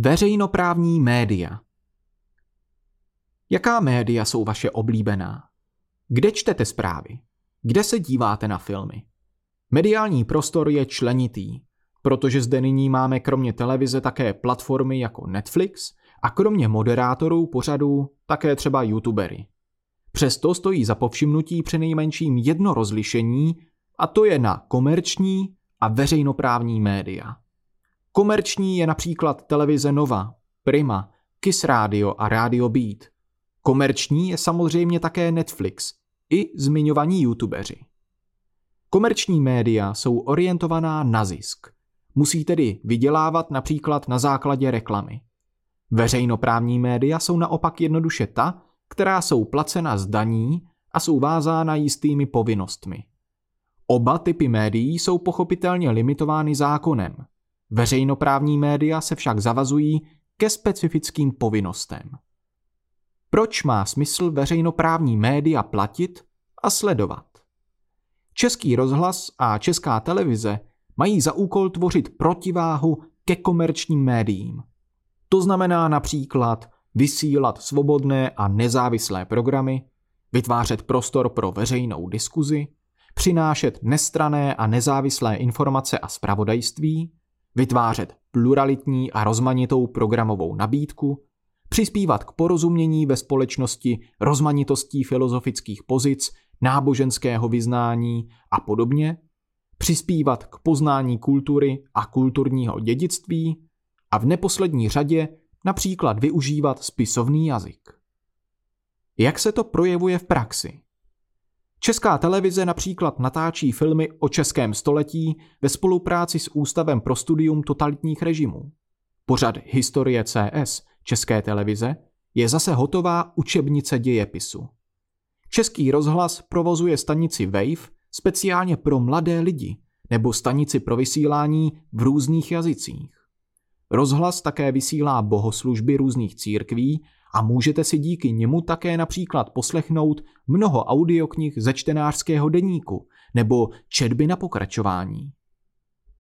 Veřejnoprávní média Jaká média jsou vaše oblíbená? Kde čtete zprávy? Kde se díváte na filmy? Mediální prostor je členitý, protože zde nyní máme kromě televize také platformy jako Netflix a kromě moderátorů pořadů také třeba youtubery. Přesto stojí za povšimnutí přinejmenším jedno rozlišení a to je na komerční a veřejnoprávní média. Komerční je například televize Nova, Prima, Kiss Radio a Radio Beat. Komerční je samozřejmě také Netflix i zmiňovaní youtubeři. Komerční média jsou orientovaná na zisk. Musí tedy vydělávat například na základě reklamy. Veřejnoprávní média jsou naopak jednoduše ta, která jsou placena z daní a jsou vázána jistými povinnostmi. Oba typy médií jsou pochopitelně limitovány zákonem. Veřejnoprávní média se však zavazují ke specifickým povinnostem. Proč má smysl veřejnoprávní média platit a sledovat? Český rozhlas a česká televize mají za úkol tvořit protiváhu ke komerčním médiím. To znamená například vysílat svobodné a nezávislé programy, vytvářet prostor pro veřejnou diskuzi, přinášet nestrané a nezávislé informace a spravodajství, vytvářet pluralitní a rozmanitou programovou nabídku, přispívat k porozumění ve společnosti rozmanitostí filozofických pozic, náboženského vyznání a podobně, přispívat k poznání kultury a kulturního dědictví a v neposlední řadě například využívat spisovný jazyk. Jak se to projevuje v praxi? Česká televize například natáčí filmy o českém století ve spolupráci s Ústavem pro studium totalitních režimů. Pořad Historie CS České televize je zase hotová učebnice dějepisu. Český rozhlas provozuje stanici Wave speciálně pro mladé lidi nebo stanici pro vysílání v různých jazycích. Rozhlas také vysílá bohoslužby různých církví a můžete si díky němu také například poslechnout mnoho audioknih ze čtenářského deníku nebo četby na pokračování.